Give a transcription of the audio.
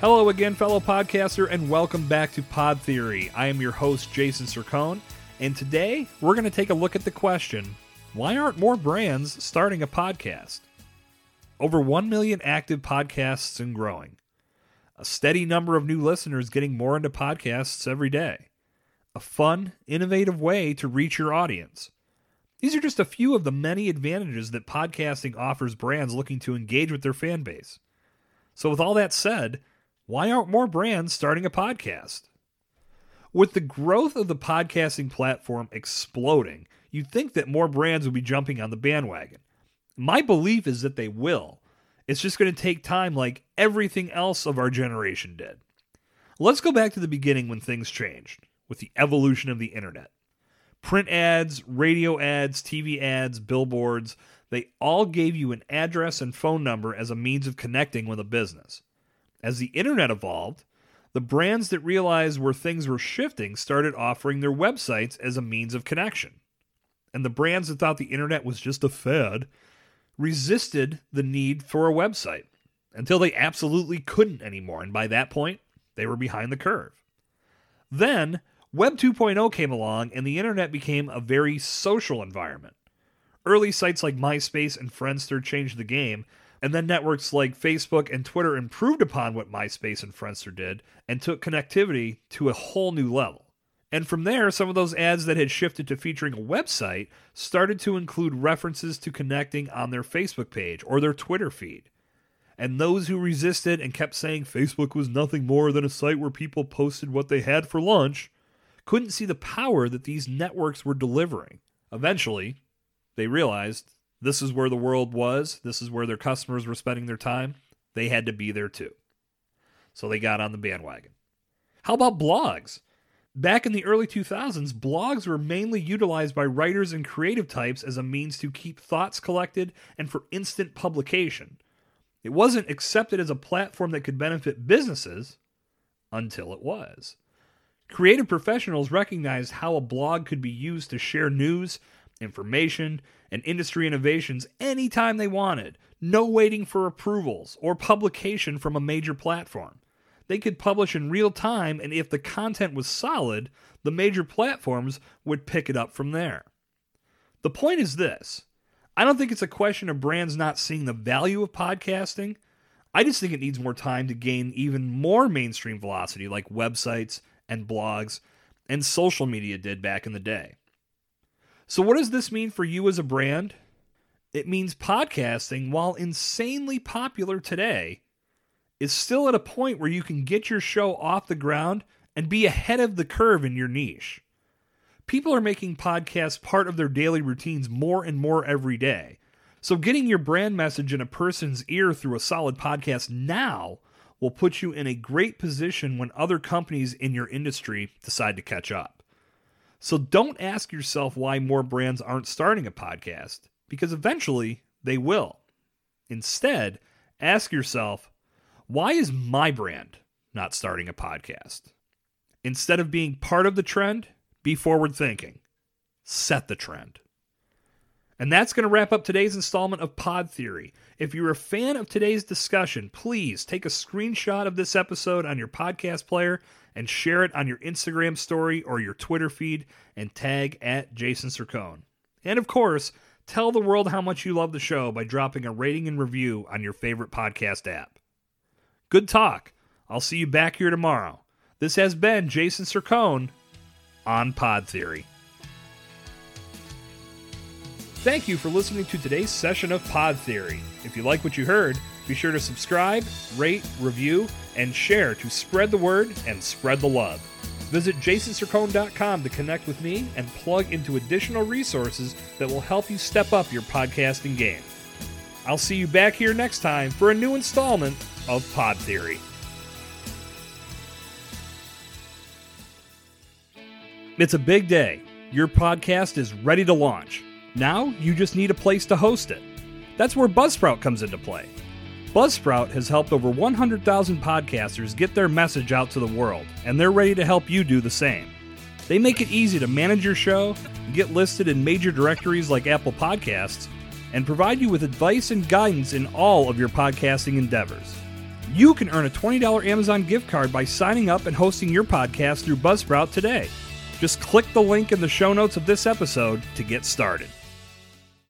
Hello again, fellow podcaster, and welcome back to Pod Theory. I am your host, Jason Sircone, and today we're going to take a look at the question why aren't more brands starting a podcast? Over 1 million active podcasts and growing. A steady number of new listeners getting more into podcasts every day. A fun, innovative way to reach your audience. These are just a few of the many advantages that podcasting offers brands looking to engage with their fan base. So, with all that said, why aren't more brands starting a podcast? With the growth of the podcasting platform exploding, you'd think that more brands would be jumping on the bandwagon. My belief is that they will. It's just going to take time, like everything else of our generation did. Let's go back to the beginning when things changed, with the evolution of the internet. Print ads, radio ads, TV ads, billboards, they all gave you an address and phone number as a means of connecting with a business. As the internet evolved, the brands that realized where things were shifting started offering their websites as a means of connection. And the brands that thought the internet was just a fad resisted the need for a website until they absolutely couldn't anymore. And by that point, they were behind the curve. Then, Web 2.0 came along and the internet became a very social environment. Early sites like MySpace and Friendster changed the game and then networks like Facebook and Twitter improved upon what MySpace and Friendster did and took connectivity to a whole new level. And from there, some of those ads that had shifted to featuring a website started to include references to connecting on their Facebook page or their Twitter feed. And those who resisted and kept saying Facebook was nothing more than a site where people posted what they had for lunch couldn't see the power that these networks were delivering. Eventually, they realized this is where the world was, this is where their customers were spending their time. They had to be there too. So they got on the bandwagon. How about blogs? Back in the early 2000s, blogs were mainly utilized by writers and creative types as a means to keep thoughts collected and for instant publication. It wasn't accepted as a platform that could benefit businesses until it was. Creative professionals recognized how a blog could be used to share news, information, and industry innovations anytime they wanted, no waiting for approvals or publication from a major platform. They could publish in real time, and if the content was solid, the major platforms would pick it up from there. The point is this I don't think it's a question of brands not seeing the value of podcasting. I just think it needs more time to gain even more mainstream velocity like websites and blogs and social media did back in the day. So, what does this mean for you as a brand? It means podcasting, while insanely popular today, is still at a point where you can get your show off the ground and be ahead of the curve in your niche. People are making podcasts part of their daily routines more and more every day. So, getting your brand message in a person's ear through a solid podcast now will put you in a great position when other companies in your industry decide to catch up. So don't ask yourself why more brands aren't starting a podcast, because eventually they will. Instead, ask yourself, why is my brand not starting a podcast? Instead of being part of the trend, be forward thinking. Set the trend. And that's going to wrap up today's installment of Pod Theory. If you're a fan of today's discussion, please take a screenshot of this episode on your podcast player and share it on your Instagram story or your Twitter feed and tag at Jason Sircone. And of course, tell the world how much you love the show by dropping a rating and review on your favorite podcast app. Good talk. I'll see you back here tomorrow. This has been Jason Sircone on Pod Theory. Thank you for listening to today's session of Pod Theory. If you like what you heard, be sure to subscribe, rate, review, and share to spread the word and spread the love. Visit jasonsircone.com to connect with me and plug into additional resources that will help you step up your podcasting game. I'll see you back here next time for a new installment of Pod Theory. It's a big day. Your podcast is ready to launch. Now you just need a place to host it. That's where Buzzsprout comes into play. Buzzsprout has helped over 100,000 podcasters get their message out to the world, and they're ready to help you do the same. They make it easy to manage your show, get listed in major directories like Apple Podcasts, and provide you with advice and guidance in all of your podcasting endeavors. You can earn a $20 Amazon gift card by signing up and hosting your podcast through Buzzsprout today. Just click the link in the show notes of this episode to get started.